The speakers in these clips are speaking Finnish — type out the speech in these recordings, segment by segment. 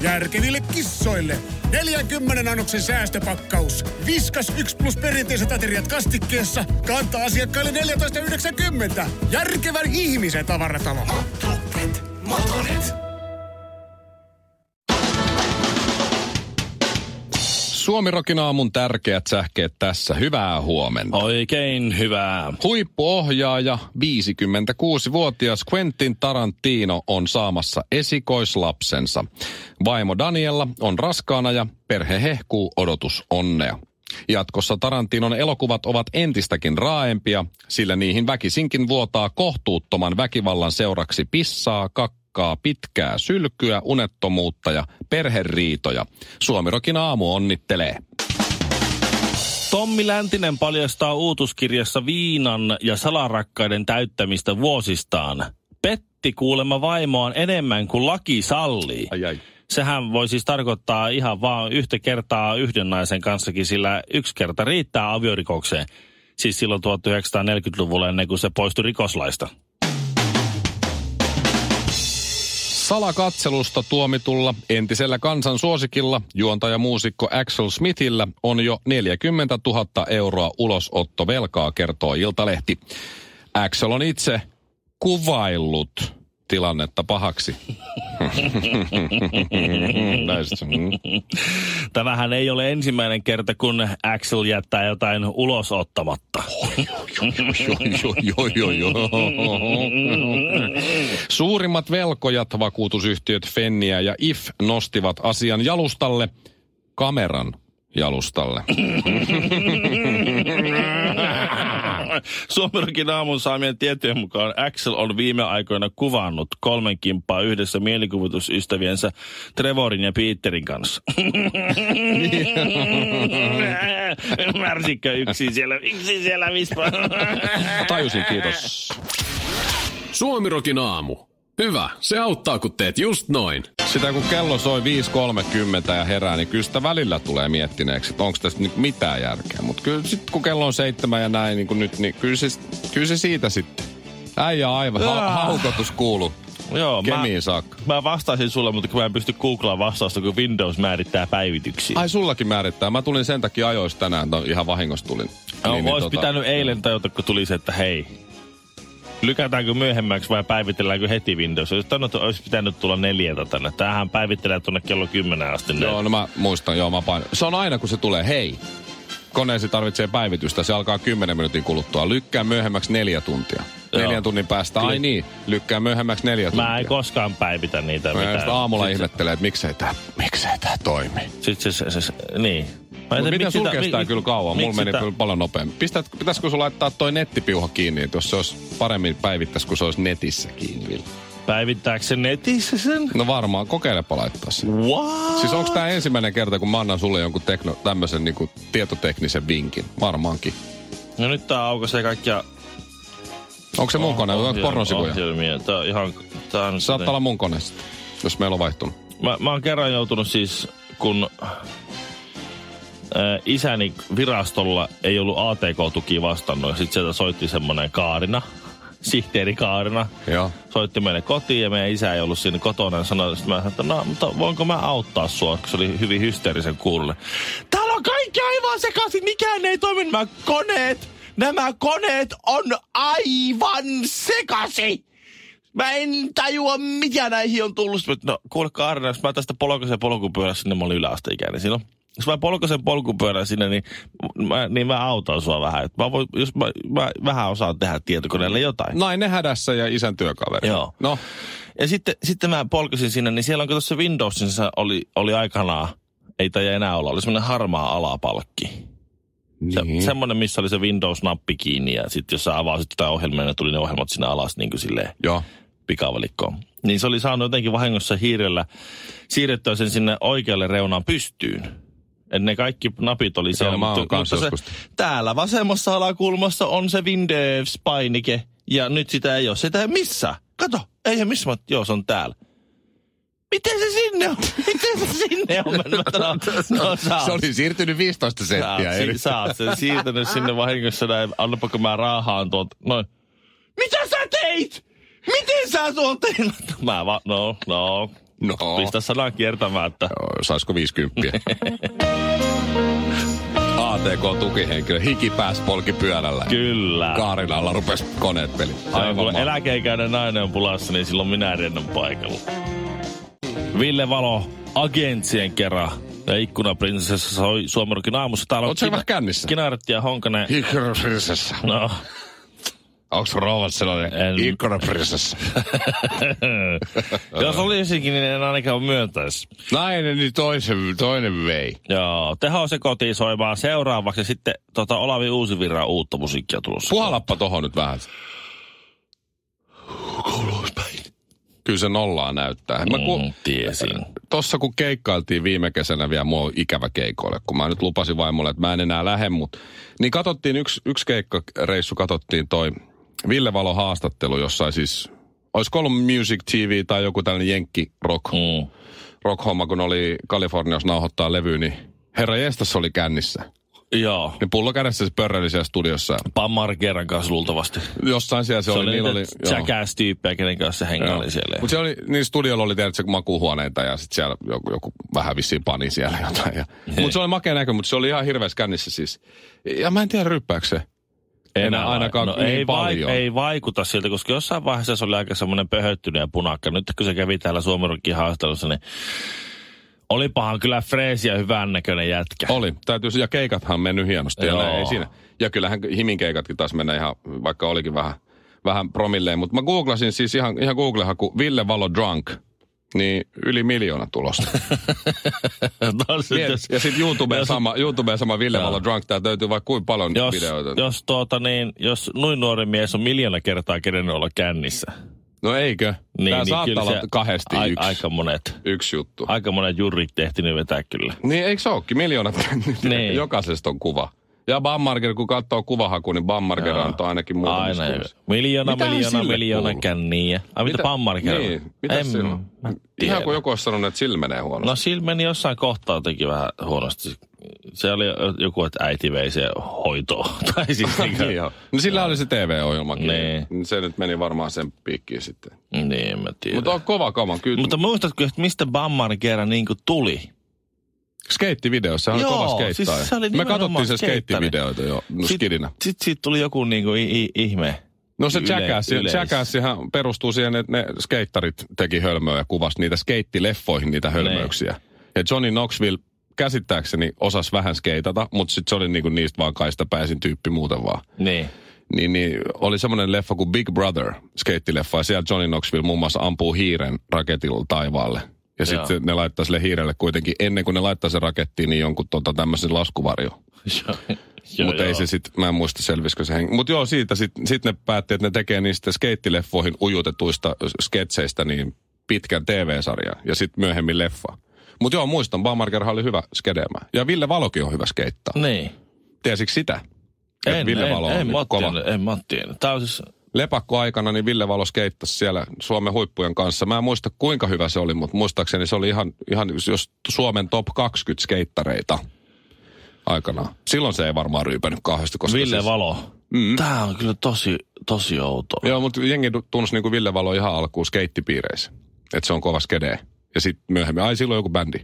Järkeville kissoille. 40 annoksen säästöpakkaus. Viskas 1 plus perinteiset ateriat kastikkeessa. Kantaa asiakkaille 14,90. Järkevän ihmisen tavaratalo. Motonet, Motonet. Suomirokin aamun tärkeät sähkeet tässä. Hyvää huomenta. Oikein hyvää. Huippuohjaaja, 56-vuotias Quentin Tarantino on saamassa esikoislapsensa. Vaimo Daniella on raskaana ja perhe hehkuu odotus onnea. Jatkossa Tarantinon elokuvat ovat entistäkin raaempia, sillä niihin väkisinkin vuotaa kohtuuttoman väkivallan seuraksi pissaa, kakkaa, pitkää sylkyä, unettomuutta ja perheriitoja. Suomirokin aamu onnittelee. Tommi Läntinen paljastaa uutuskirjassa viinan ja salarakkaiden täyttämistä vuosistaan. Petti kuulemma vaimoaan enemmän kuin laki sallii. Ai ai. Sehän voi siis tarkoittaa ihan vaan yhtä kertaa yhden naisen kanssakin, sillä yksi kerta riittää aviorikokseen. Siis silloin 1940-luvulla ennen kuin se poistui rikoslaista. Salakatselusta tuomitulla entisellä kansan suosikilla juontajamuusikko Axel Smithillä on jo 40 000 euroa ulosottovelkaa, kertoo Iltalehti. Axel on itse kuvaillut tilannetta pahaksi. Mm. Tämähän ei ole ensimmäinen kerta, kun Axel jättää jotain ulos ottamatta. Suurimmat velkojat, vakuutusyhtiöt Fenniä ja IF, nostivat asian jalustalle, kameran jalustalle. Suomerokin aamun saamien tietojen mukaan Axel on viime aikoina kuvannut kolmen kimppaa yhdessä mielikuvitusystäviensä Trevorin ja Peterin kanssa. Ymmärsitkö yksi siellä, yksi siellä vispa? Tajusin, kiitos. Suomirokin aamu. Hyvä, se auttaa kun teet just noin. Sitä kun kello soi 5.30 ja herää, niin kyllä sitä välillä tulee miettineeksi, että onko tässä nyt mitään järkeä. Mutta kyllä sitten kun kello on seitsemän ja näin niin kuin nyt, niin kyllä se, kyllä se siitä sitten. Äijä aivan, ha- haukotus kuuluu. Joo, mä, Kemiin saakka. mä vastaisin sulle, mutta kun mä en pysty googlaamaan vastausta, kun Windows määrittää päivityksiä. Ai sullakin määrittää. Mä tulin sen takia ajoista tänään, no, ihan vahingossa tulin. No, Niin, niin, niin, olisi tota- pitänyt eilen tajuta, kun tuli se, että hei, lykätäänkö myöhemmäksi vai päivitelläänkö heti Windows? Olisi, tannut, olisi pitänyt tulla neljältä tänne. Tämähän päivittelee tuonne kello 10 asti. ne. Joo, no mä muistan, joo, mä pain. Se on aina, kun se tulee, hei, koneesi tarvitsee päivitystä, se alkaa 10 minuutin kuluttua. Lykkää myöhemmäksi neljä tuntia. Joo. Neljän tunnin päästä, ai niin, lykkää myöhemmäksi neljä tuntia. Mä en koskaan päivitä niitä. Mä mitään. aamulla Sit se- ihmettelee, että miksei tää, miksei tää toimi. Sit se, se, se, se niin. Mä en tiedä, miten mi- kyllä kauan? Mulla meni kyllä paljon nopeammin. Pistät, pitäisikö sulla laittaa toi nettipiuha kiinni, että jos se olisi paremmin päivittäisi, kun se olisi netissä kiinni vielä? Päivittääkö se netissä sen? No varmaan, kokeilepa laittaa sen. What? Siis onko tämä ensimmäinen kerta, kun mä annan sulle jonkun tekno, tämmöisen niinku tietoteknisen vinkin? Varmaankin. No nyt tää aukaisee kaikkia... Onko se mun kone? Onko ohjelmia- pornosivuja? ohjelmia. Tää on ihan... Tää on Saattaa olla mun kone sitten, jos meillä on vaihtunut. Mä, mä oon kerran joutunut siis, kun ää, isäni virastolla ei ollut ATK-tuki vastannut. Sitten sieltä soitti semmoinen Kaarina, sihteeri Kaarina. Joo. Soitti meille kotiin ja meidän isä ei ollut siinä kotona. Ja sanoi, sitten mä sanoin, että no, mutta voinko mä auttaa sua, kun se oli hyvin hysteerisen kuulonen. Täällä on kaikki aivan sekaisin, mikään ei toimi. Nämä koneet, nämä koneet on aivan sekaisin. Mä en tajua, mitä näihin on tullut. Mä, No, kuule Kaarina, jos mä tästä polkaisen polkupyörässä, sinne mä olin yläasteikäinen silloin. Jos mä polkaisen polkupyörän sinne, niin mä, niin mä autan sua vähän. Et Mä voin, jos mä, mä, vähän osaan tehdä tietokoneelle jotain. Nainen hädässä ja isän työkaveri. Joo. No, Ja sitten, sitten mä polkasin sinne, niin siellä on tuossa Windowsissa oli, oli aikanaan, ei tai enää olla, oli semmoinen harmaa alapalkki. Se, niin. semmoinen, missä oli se Windows-nappi kiinni ja sitten jos sä avasit tätä ohjelmaa, niin tuli ne ohjelmat sinne alas niin kuin silleen Joo. pikavalikkoon. Niin se oli saanut jotenkin vahingossa hiirellä siirrettyä sen sinne oikealle reunaan pystyyn. Ne kaikki napit oli siellä. oon mutta, mutta se, joskus. täällä vasemmassa alakulmassa on se Windows-painike. Ja nyt sitä ei ole. Sitä ei missä. Kato, eihän missä. Mä, joo, se on täällä. Miten se sinne on? Miten se sinne on mennyt? Sanoin, No, sä Se oot- oli siirtynyt 15 sä oot, senttiä. si- eri- sä oot sen siirtänyt sinne vahingossa näin. Annapako mä raahaan tuolta. Noin. Mitä sä teit? Miten sä tuon? Mä vaan, no, no, No, Pistä sanaa kiertämään, että Joo, saisiko 50? ATK-tukihenkilö, hiki pääs polki pyörällä. kyllä. Kaarinalla rupes koneet peli. Aivan kun eläkeikäinen nainen on pulassa, niin silloin minä rennon paikalla. Ville Valo, agentsien kerran. Ja ikkunaprinsessa soi Suomerokin aamussa. Täällä on Oot sä vähän kännissä? Kinaretti ja Honkanen. Ikkonaprinsessa. No, Onks rouvat sellainen En- ikkonaprinsessa? jos olisikin, niin en ainakaan myöntäisi. Nainen, niin toisen, toinen vei. Joo, teho se kotiin soimaan seuraavaksi sitten tota Olavi Uusivirran uutta musiikkia tulossa. Puhalappa tohon nyt vähän. Kyllä se nollaa näyttää. Mä ku, Mm, tiesin. tossa kun keikkailtiin viime kesänä vielä, mua ikävä keikoille, kun mä nyt lupasin vaimolle, että mä en enää lähde, mutta niin katsottiin yksi, yksi keikkareissu, katsottiin toi Ville Valo haastattelu, jossain siis, olisiko ollut Music TV tai joku tällainen jenkki rock, Mm. rock-homma, kun oli Kaliforniassa nauhoittaa levyä, niin herra Jestas oli kännissä. Joo. Niin pullo kädessä se pörräili siellä studiossa. Pam Margeran kanssa luultavasti. Jossain siellä se, Se oli, oli niillä niitä oli, jackass-tyyppejä, kenen kanssa se hengaili siellä. Mutta se oli, niin studiolla oli tietysti makuuhuoneita ja sitten siellä joku, joku vähän vissiin pani siellä jotain. Ja, mutta se oli makea näkö, mutta se oli ihan hirveässä kännissä siis. Ja mä en tiedä ryppääkö se. Enää ainakaan no, niin ei, paljon. ei vaikuta siltä, koska jossain vaiheessa se oli aika semmoinen pöhöttynyt ja punakka. Nyt kun se kävi täällä Suomenrokin haastelussa, niin olipahan kyllä freesi ja hyvän näköinen jätkä. Oli. Täytyy, ja keikathan on mennyt hienosti. Ja, Joo. ei siinä. ja kyllähän Himin keikatkin taas menee ihan, vaikka olikin vähän, vähän promilleen. Mutta mä googlasin siis ihan, ihan Google-haku Ville Valo Drunk. Niin yli miljoona tulosta. no, sit, Miet, jos, ja sitten YouTubeen jos- sama, YouTubeen sama Ville. Valo Drunk. Tää löytyy vaikka kuinka paljon jos, videoita. jos, tuota, niin, jos noin nuori mies on miljoona kertaa kerennyt olla kännissä, No eikö? niin, Tää niin saattaa olla kahdesti a, yksi, aika monet, yksi juttu. aika monet jurit tehtiin vetää kyllä. Niin eikö se ookin? Miljoonat Niin. jokaisesta on kuva. Ja Bammarger, kun katsoo kuvahaku, niin Bammarger Joo. antoi ainakin muutamissa Aina. Miljoona, Mitähän miljoona, miljoona känniä. Ai mitä, pammarkera? Niin, mitä En sillä Ihan kuin joku olisi sanonut, että sillä menee huonosti. No sillä meni jossain kohtaa jotenkin vähän huonosti. Se oli joku, että äiti vei se hoitoon. tai siis niin, niin joo. No sillä oli se TV-ohjelmakin. Niin. Se nyt meni varmaan sen piikkiin sitten. niin, mä tiedän. Mutta on kova kama. Kyllä. Mutta muistatko, että mistä Bammarkera niin kuin tuli? Skeittivideo, se oli kova skeittaaja. siis se oli Me katsottiin se skeittivideoita jo no, skidinä. Sitten siitä tuli joku niin kuin i- i- ihme. No se. Jackassihan perustuu siihen, että ne skeittarit teki hölmöä ja kuvasi niitä skeittileffoihin niitä hölmöyksiä. Ja Johnny Knoxville käsittääkseni osasi vähän skeitata, mutta sitten se oli niinku niistä vaan kaista pääsin tyyppi muuten vaan. Niin. Niin, niin oli semmoinen leffa kuin Big Brother, skeittileffa, ja siellä Johnny Knoxville muun muassa ampuu hiiren raketilla taivaalle. Ja sitten ne laittaa sille hiirelle kuitenkin, ennen kuin ne laittaa sen rakettiin, niin jonkun tota, tämmöisen laskuvarjo. Mutta ei se sitten, mä en muista selvisikö se henki. Mutta joo, siitä sitten sit ne päätti, että ne tekee niistä skeittileffoihin ujutetuista sketseistä niin pitkän TV-sarjan ja sitten myöhemmin leffa. Mutta joo, muistan, Baumarkerhan oli hyvä skedemä. Ja Ville Valokin on hyvä skeittaa. Niin. Tiesitkö sitä? En, Ville en, Valo en, on mä oon kova. en mä oon tiennyt. Tää on siis, Lepakkoaikana niin Ville Valo skeittasi siellä Suomen huippujen kanssa. Mä en muista kuinka hyvä se oli, mutta muistaakseni se oli ihan, ihan jos Suomen top 20 skeittareita aikanaan. Silloin se ei varmaan ryypänyt kauheasti, koska Ville siis, Valo. Mm. Tää on kyllä tosi, tosi outoa. Joo, mutta jengi tunsi niin kuin Ville Valo ihan alkuun skeittipiireissä. Että se on kova skede. Ja sitten myöhemmin, ai silloin joku bändi.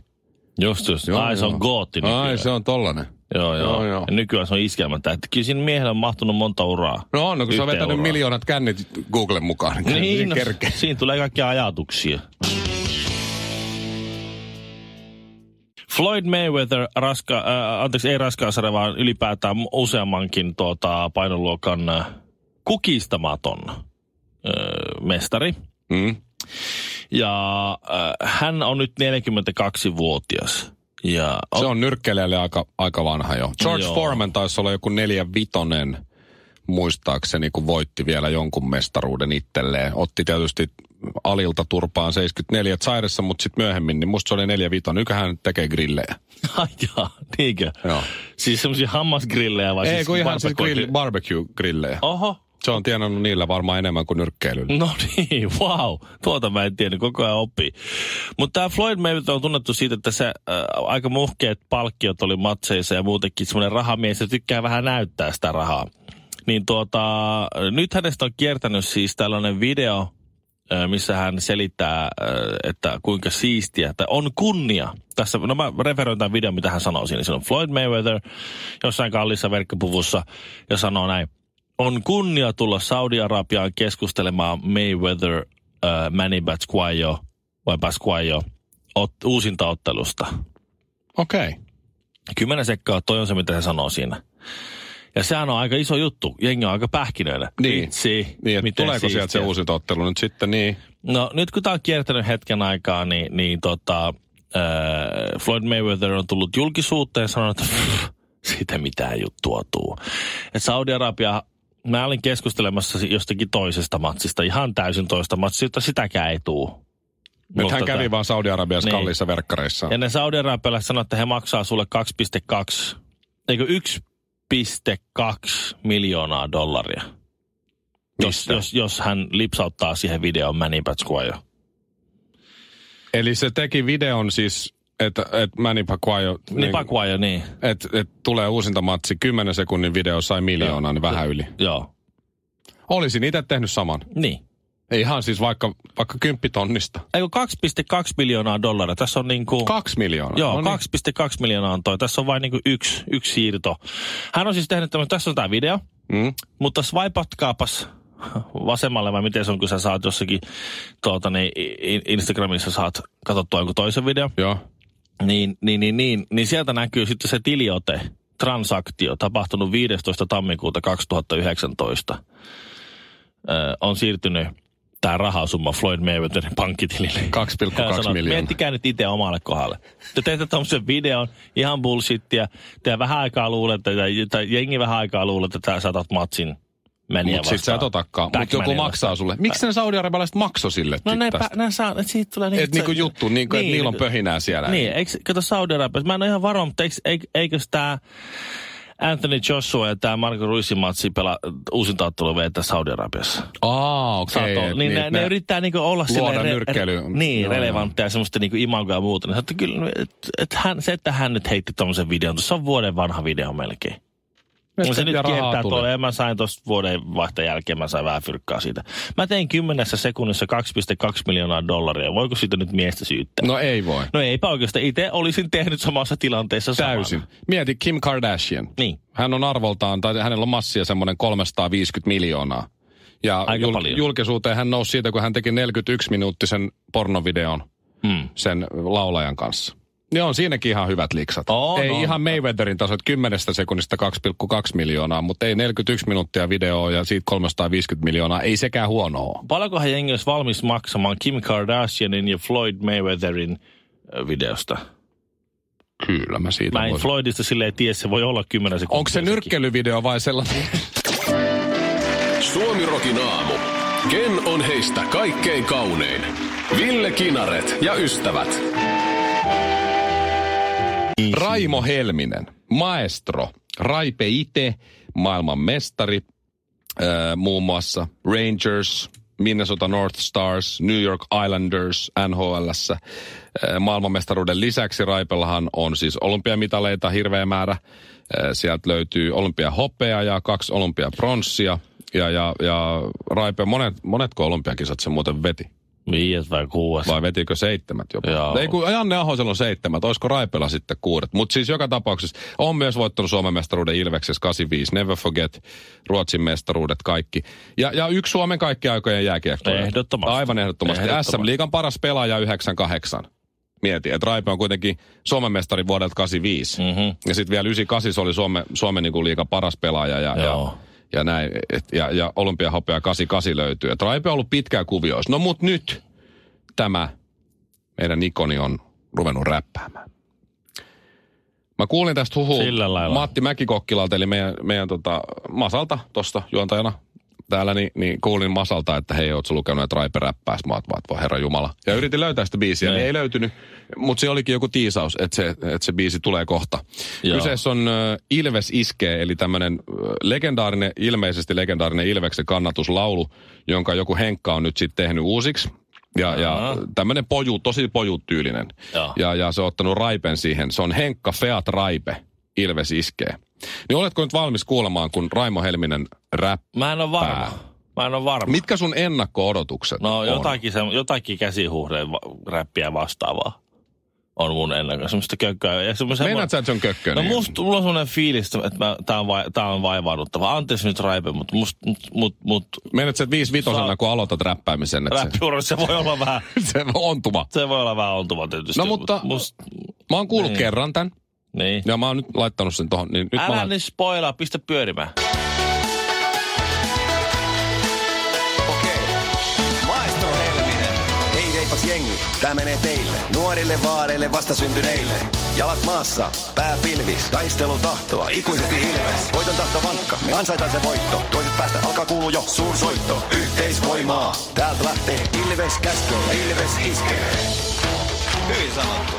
Just just. Joo, Ai se on joo. gootti nykyään. Ai se on tollanen. Joo, joo. Joo, joo. Ja nykyään se on iskelmätähti. Kyllä siinä miehellä on mahtunut monta uraa. No on, no, kun se on vetänyt uraan. miljoonat kännit Googlen mukaan. Niin, Niin, no, kerkeä. siinä tulee kaikkia ajatuksia. Floyd Mayweather, raska, äh, anteeksi ei raskaasarja, vaan ylipäätään useammankin tuota, painoluokan äh, kukistamaton äh, mestari. Mm. Ja äh, hän on nyt 42-vuotias. Ja Se on nyrkkeilijälle aika, aika vanha jo. George Joo. Foreman taisi olla joku neljä vitonen, muistaakseni, kun voitti vielä jonkun mestaruuden itselleen. Otti tietysti Alilta turpaan 74 Zairessa, mutta sitten myöhemmin, niin musta se oli neljä vitonen. Nykähän tekee grillejä. Ai jaa, niinkö? Joo. Siis semmoisia hammasgrillejä vai Ei, siis kun ihan siis barbecue- grill, barbecue-grillejä. Oho, Se on tienannut niillä varmaan enemmän kuin nyrkkeilyllä. No niin, wow. Tuota mä en tiennyt, koko ajan oppii. Mutta tämä Floyd Mayweather on tunnettu siitä, että se äh, aika muhkeat palkkiot oli matseissa ja muutenkin semmoinen rahamies, ja tykkää vähän näyttää sitä rahaa. Niin tuota, nyt hänestä on kiertänyt siis tällainen video, ö, missä hän selittää, ö, että kuinka siistiä, että on kunnia. Tässä, no mä referoin tämän videon, mitä hän sanoo siinä. Siinä on Floyd Mayweather jossain kallissa verkkopuvussa ja sanoo näin. On kunnia tulla Saudi-Arabiaan keskustelemaan Mayweather äh, Manny Batsquayo vai Pasquayo ot, uusintaottelusta. Okei. Okay. Kymmenen sekkaa, toi on se, mitä se sanoo siinä. Ja sehän on aika iso juttu. Jengi on aika pähkinöillä. Niin. Vitsi, Niin, miten tuleeko sieltä se uusi ottelu nyt sitten, niin No nyt kun tämä on kiertänyt hetken aikaa, niin, niin tota, äh, Floyd Mayweather on tullut julkisuuteen ja sanonut, että "Pff, siitä mitään juttua tuu. Et Saudi-Arabia, mä olin keskustelemassa jostakin toisesta matsista, ihan täysin toista matsista, sitäkään ei tuu. nyt hän Mutta kävi tää- vaan Saudi-Arabiassa Niin. kalliissa verkkareissa. Ja ne Saudi-Arabialaiset sanoo, että he maksaa sulle 2,2, eikö 1,2 miljoonaa dollaria. Jos, Mistä? jos, jos hän lipsauttaa siihen videoon Manny Batsquayo. Eli se teki videon siis, että et Manny Pacquiao, Niin, Pacquiao, niin. että et tulee uusinta matsi, 10 sekunnin video sai miljoonaa, niin vähän yli. Joo. Olisin itse tehnyt saman. Niin. Ei ihan siis vaikka, vaikka kymppitonnista. Eikö 2,2 miljoonaa dollaria? Tässä on niinku... Kaksi miljoonaa. Joo, no niin. 2,2 miljoonaa on toi. Tässä on vain niinku yksi, yksi siirto. Hän on siis tehnyt tämmöinen, tässä on tämä video, Mm. mutta swipatkaapas vasemmalle vai miten se on, kun sä saat jossakin tuota, niin, Instagramissa saat katsottua jonkun toisen video. Joo. Niin, niin, niin, niin, niin sieltä näkyy sitten se tiliote, transaktio, tapahtunut 15. tammikuuta 2019. Ö, on siirtynyt tämä rahasumma Floyd Mayweatherin pankkitilille. 2,2 Hän sanoi, miljoonaa. Miettikää nyt itse omalle kohdalle. Te teette tuommoisen videon, ihan bullshittia. Te vähän aikaa luulette, tai, jengi vähän aikaa luulette, että sä otat matsin meniä Mutta sit sä et otakaan. Mutta joku maksaa vastaan. sulle. Miksi ne saudi-arabialaiset maksoi sille No sit ne, tästä? pä, ne saa, että siitä tulee niin, Et niinku juttu, niinku, että niillä on pöhinää siellä. Niin, eikö, kato saudi Arabiassa, mä en ole ihan varma, mutta eikö, eikö, eikös tämä Anthony Joshua ja tämä Marco Ruisin matsi pelaa uusinta ottelua vetää Saudi-Arabiassa. Aa, okei. Okay, et niin, ne, ne, yrittää niinku olla luoda nyrkkeily. niin, Joo, relevantteja semmoista niinku imagoa ja muuta. Niin, että kyllä, et, et hän, se, että hän nyt heitti tuommoisen videon, se on vuoden vanha video melkein. Ja se nyt kiertää tulee. tuolla ja mä sain tuosta vuoden vaihteen jälkeen, mä sain vähän fyrkkaa siitä. Mä tein kymmenessä sekunnissa 2,2 miljoonaa dollaria. Voiko siitä nyt miestä syyttää? No ei voi. No eipä oikeastaan. Itse olisin tehnyt samassa tilanteessa saman. Täysin. Mieti Kim Kardashian. Niin. Hän on arvoltaan, tai hänellä on massia semmoinen 350 miljoonaa. Ja Aika paljon. julkisuuteen hän nousi siitä, kun hän teki 41-minuuttisen pornovideon Mm. sen laulajan kanssa. Niin on siinäkin ihan hyvät liksat. On, ei on. ihan Mayweatherin taso, että 10 sekunnista 2,2 miljoonaa, mutta ei 41 minuuttia videoa ja siitä 350 miljoonaa. Ei sekään huonoa. Paljonkohan jengi olisi valmis maksamaan Kim Kardashianin ja Floyd Mayweatherin videosta? Kyllä mä siitä Mä en voisin. Floydista silleen tiedä, se voi olla 10 sekuntia. Onko se sekin. nyrkkeilyvideo vai sellainen? Suomirokin aamu. Ken on heistä kaikkein kaunein? Ville Kinaret ja ystävät. Raimo Helminen, maestro, Raipe Ite, maailman mestari, äh, muun muassa Rangers, Minnesota North Stars, New York Islanders, NHLssä. Maailmanmestaruuden lisäksi Raipellahan on siis olympiamitaleita hirveä määrä. Sieltä löytyy olympiahopea ja kaksi olympiapronssia. Ja, ja, ja Raipe, monet, monetko olympiakisat se muuten veti? Viides vai kuudes? Vai vetikö seitsemät jopa? Joo. Ei kun Janne Ahosella on seitsemät, olisiko Raipella sitten kuudet. Mutta siis joka tapauksessa on myös voittanut Suomen mestaruuden Ilveksessä 85, Never Forget, Ruotsin mestaruudet kaikki. Ja, ja yksi Suomen kaikkien aikojen jääkiekkoja. Ehdottomasti. Aivan ehdottomasti. Ehdottomasti. SM-liigan paras pelaaja 98. Mieti, että Raipe on kuitenkin Suomen mestari vuodelta 85. Mhm. Ja sitten vielä 98 se oli Suomen, Suomen niin liigan paras pelaaja ja, ja, Joo. ja näin. Et, ja, ja olympiahopea 88 löytyy. Et Raipe on ollut pitkään kuvioissa. No mut nyt tämä meidän ikoni on ruvennut räppäämään. Mä kuulin tästä huhu. Matti Mäkikokkilalta, eli meidän, meidän tota, Masalta tuosta juontajana täällä, niin, niin kuulin Masalta, että hei, ootko lukenut, että Raipe räppääs? Mä että voi herra Jumala. Ja yritin löytää sitä biisiä, niin Ne. ei löytynyt. Mutta se olikin joku tiisaus, että se, että se biisi tulee kohta. Joo. Kyseessä on äh, Ilves iskee, eli tämmöinen legendaarinen, ilmeisesti legendaarinen Ilveksen kannatuslaulu, jonka joku Henkka on nyt sitten tehnyt uusiksi. Ja, ja tämmöinen poju, tosi pojutyylinen. Joo. Ja, ja se on ottanut Raipen siihen. Se on Henkka Feat Raipe, Ilves iskee. Niin oletko nyt valmis kuulemaan, kun Raimo Helminen räppää? Mä en ole varma. Mä en ole varma. Mitkä sun ennakko-odotukset No on? jotakin, se, jotakin käsihuhdeen räppiä vastaavaa on mun ennakko. Semmoista kökköä. Ja semmoista, Meinaat sä, että se on kökkönen? No musta, mulla on semmoinen fiilis, että mä, tää, on vai, tää on vaivaannuttava. Anteeksi nyt Raipe, mutta must, mut, mut, mut Meinaat sä, että viisi vitosena, Saa- kun aloitat räppäämisen, että se, räppiurassa se voi olla vähän, se on ontuma. se voi olla vähän ontuva tietysti. No mutta Must, mä oon kuullut Niin. kerran tän, niin. ja mä oon nyt laittanut sen tohon, niin nyt mä Älä laitan- nyt spoilaa, pistä pyörimään. Jengi, tää menee teille. Nuorille vaareille vastasyntyneille. Jalat maassa, pää pilvis, taistelutahtoa, ikuisesti ilves. Voiton tahto vankka, me ansaitaan se voitto. Toiset päästä alkaa kuuluu jo suursoitto. Yhteisvoimaa, täältä lähtee Ilves käskee, Ilves iskee. Hyvin sanottu.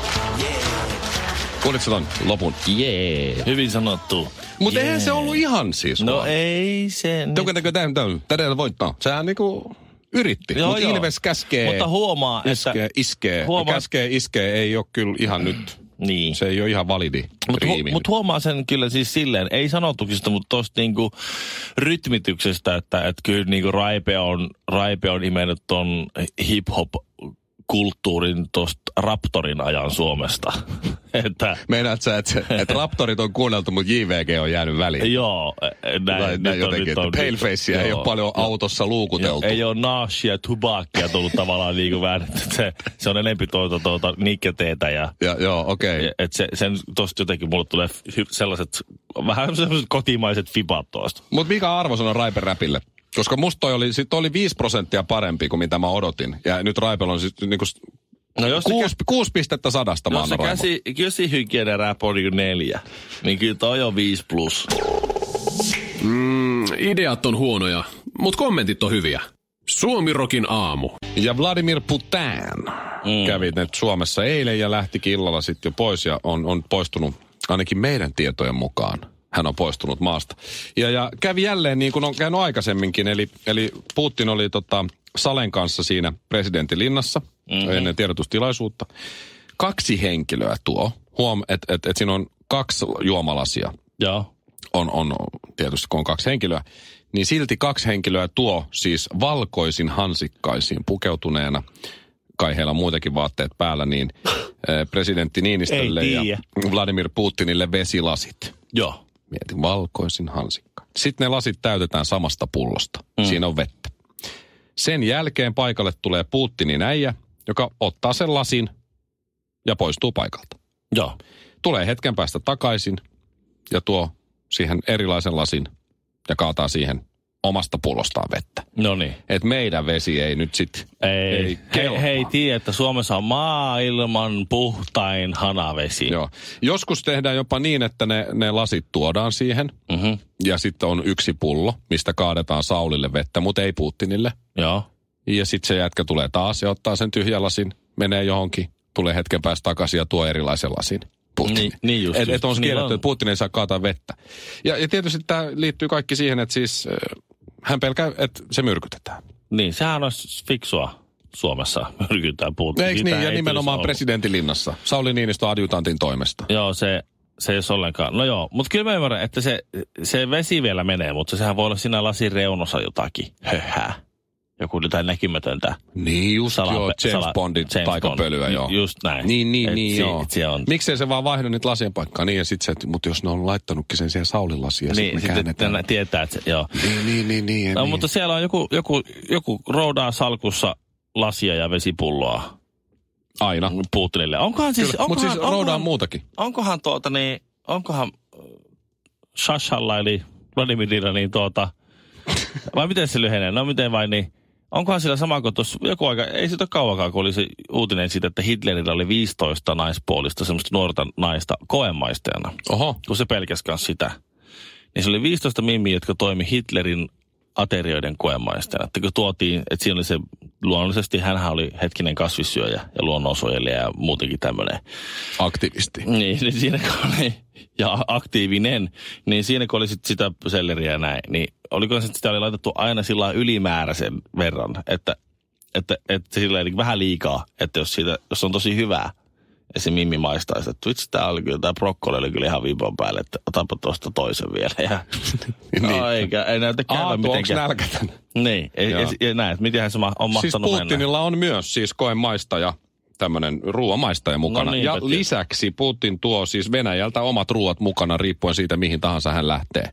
Kuulitko sä ton lopun? Jee. Hyvin sanottu. Mutta Jee. eihän se ollut ihan siis. No vaan. ei se... tekö tämän, tämän, tädellä voittaa. Sehän niinku yritti. Joo, Mutta joo. Ilves käskee, Mutta huomaa, että- iskee, iskee. Huomaa- Käskee, iskee ei ole kyllä ihan nyt. Niin. Se ei ole ihan validi Mutta hu- mut huomaa sen kyllä siis silleen, ei sanotuksista, mutta tuosta niinku rytmityksestä, että et kyllä niinku Raipe on, Raipe on imennyt ton hip-hop kulttuurin tuosta Raptorin ajan Suomesta. että Meinaat sä, että, että Raptorit on kuunneltu, mutta JVG on jäänyt väliin? joo, näin, Tai nyt näin on- jotenkin, on- että Palefacea ei joo, ole paljon joo. autossa luukuteltu. Joo, ei ole naashia ja tubakkia tullut tavallaan niinku väännetty. Se, se on enempi tuota, tuota nikketeetä ja Ja, joo, okei. Ja, Et se, sen tosta jotenkin mulle tulee sellaiset, vähän sellaiset kotimaiset fibat tuosta. Mutta mikä arvosana Raipe Räpille? Koska musta toi oli, sit toi oli 5 prosenttia parempi kuin mitä mä odotin. Ja nyt Raipella on siis niinku No jos se, kuusi, kuusi pistettä sadasta mä jos se käsi, käsihygienen rap on niinku neljä, niin kyllä toi on viisi plus. Mm, ideat on huonoja, mutta kommentit on hyviä. Suomirokin aamu. Ja Vladimir Putin mm. kävi nyt Suomessa eilen ja lähti illalla sitten jo pois ja on, on poistunut ainakin meidän tietojen mukaan. Hän on poistunut maasta. Ja, ja kävi jälleen niin kuin on käynyt aikaisemminkin, eli, eli Putin oli tota Salen kanssa siinä presidentin linnassa mm-hmm. ennen tiedotustilaisuutta. Kaksi henkilöä tuo, huom, että et, et siinä on kaksi juomalasia Joo. on, on tietysti kun on kaksi henkilöä, niin silti kaksi henkilöä tuo siis valkoisin hansikkaisiin pukeutuneena, kai heillä on muitakin vaatteet päällä, niin eh, presidentti Niinistölle ja. Vladimir Putinille vesilasit. Joo. Mietin, valkoisin hansikka. Sitten ne lasit täytetään samasta pullosta. Mm. Siinä on vettä. Sen jälkeen paikalle tulee Putinin äijä, joka ottaa sen lasin ja poistuu paikalta Joo. tulee hetken päästä takaisin ja tuo siihen erilaisen lasin ja kaataa siihen omasta pullostaan vettä. No niin. Et meidän vesi ei nyt sit Ei, ei ei kelpaa. he, hei tiedä, että Suomessa on maailman puhtain hanavesi. Joo. Joskus tehdään jopa niin, että ne, ne lasit tuodaan siihen Mm-hmm. ja sitten on yksi pullo, mistä kaadetaan Saulille vettä, mutta ei Putinille. Joo. Ja sitten se jätkä tulee taas ja ottaa sen tyhjän lasin, menee johonkin, tulee hetken päästä takaisin ja tuo erilaisen lasin. Putin. Niin- niin just, et, just. et on Niin kielletty, on. että Putin ei saa kaataa vettä. Ja, ja tietysti tämä liittyy kaikki siihen, että siis hän pelkää, että se myrkytetään. Niin, sehän olisi fiksua Suomessa. Myrkytään puhuttu. Eikö niin? Ja nimenomaan tulisi olla. presidentin linnassa. Sauli Niinistö adjutantin toimesta. Joo, se, se ei olisi ollenkaan. No joo, mutta kyllä mä ymmärrän, että se, se vesi vielä menee, mutta sehän voi olla siinä lasin reunossa jotakin höhää. Joku jotain näkymätöntä. Niin just Sala- joo, James sala- Bondin James taikapölyä Bond. joo. Ju- just näin. Niin, niin, Et niin si- joo. se on- Miksei se vaan vaihdu niitä lasien paikkaa niin ja sitten se, mutta jos ne on laittanutkin sen siihen Saulin lasiin ja Niin, sitten me sitten käännetään. tietää, että se, joo. Niin, niin, niin, niin, No, niin. mutta siellä on joku, joku, joku roudaa salkussa lasia ja vesipulloa Aina. Putinille. Onkohan siis, Mutta onkohan, siis roudaan onkohan, muutakin. onkohan tuota niin, onkohan äh, Shashalla eli Vladimirilla niin tuota, vai miten se lyhenee? No miten vai niin, onkohan sillä sama kuin tuossa joku aika, ei siitä ole kauankaan, kun oli se uutinen siitä, että Hitlerillä oli 15 naispuolista semmoista nuorta naista koemaistajana, Oho. kun se pelkäsi kanssa sitä. Niin se oli 15 mimmiä, jotka toimi Hitlerin aterioiden koemaistajana. Että kun tuotiin, että siinä oli se, luonnollisesti hänhän oli hetkinen kasvissyöjä ja luonnonsuojelija ja muutenkin tämmöinen Aktivisti. niin, niin siinä kun oli, ja aktiivinen, niin siinä kun oli sit sitä selleriä ja näin, niin oliko se, että sitä oli laitettu aina sillä ylimääräisen verran, että, että, että sillä ei vähän liikaa, että jos, siitä, jos on tosi hyvää, Ja se Mimmi maistaa sitä, että vitsi, tää oli kyllä, tää brokkoli oli kyllä ihan viipon päälle, että otapa tuosta toisen vielä. Ja, niin. no, eikä, ei näytä onko mitenkään. nälkätän? Niin, ja, Joo. ja, ja näin, että mitenhän se ma- on Siis mahtanut mennä. Putinilla on myös siis koemaistaja, tämmöinen ruoamaistaja mukana. No niinpä ja lisäksi Putin tuo siis Venäjältä omat ruuat mukana riippuen siitä, mihin tahansa hän lähtee.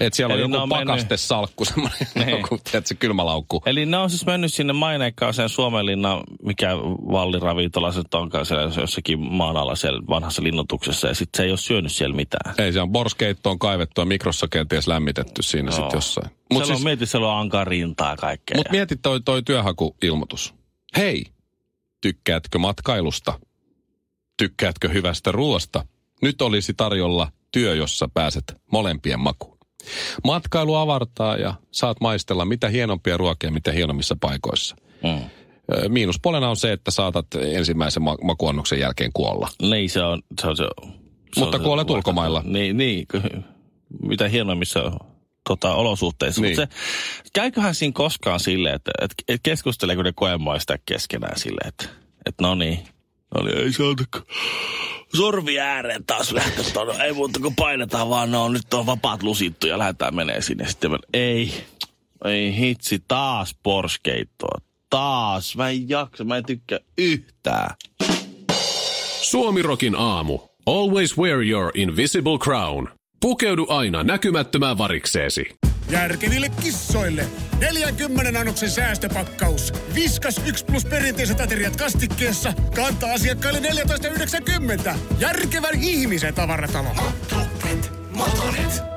Et siellä Eli on joku on pakastesalkku, semmoinen Niin. joku, tiedätkö, kylmälaukku. Eli ne on siis mennyt sinne maineikkaaseen Suomenlinnan, mikä valliravintola se onkaan siellä jossakin maan alla siellä vanhassa linnoituksessa, ja sitten se ei ole syönyt siellä mitään. Ei, se on borskeittoon kaivettu ja mikrossa kenties lämmitetty siinä Joo. sitten jossain. Mutta Mutta siis, siis, on, mieti, siellä on ankaa rintaa kaikkea. mut mieti toi, toi työhakuilmoitus. Hei, tykkäätkö matkailusta? Tykkäätkö hyvästä ruoasta? Nyt olisi tarjolla työ, jossa pääset molempien makuun. Matkailu avartaa ja saat maistella mitä hienompia ruokia, mitä hienommissa paikoissa. Mm. Ö, Miinuspolena on se, että saatat ensimmäisen ma- makuannoksen jälkeen kuolla. Niin, se on se. On, se, se Mutta on, kuolet se, ulkomailla. Niin, niin mitä hienoimmissa tota, olosuhteissa. Niin. Mutta se, käyköhän siinä koskaan silleen, että, että, että keskusteleeko ne koemaista keskenään silleen, että, että no niin, no niin, ei saata kun sorvi ääreen taas lähteä tuonne. Ei muuta kuin painetaan vaan, no nyt on vapaat lusittu ja lähdetään menee sinne. Sitten mä, ei, ei hitsi, taas porskeittoa. Taas, mä en jaksa, mä en tykkää yhtään. Suomirokin aamu. Always wear your invisible crown. Pukeudu aina näkymättömään varikseesi. Järkeville kissoille. 40 annoksen säästöpakkaus. Viskas 1 plus perinteiset ateriat kastikkeessa. Kantaa asiakkaille 14,90. Järkevän ihmisen tavaratalo. Motonet, Motonet.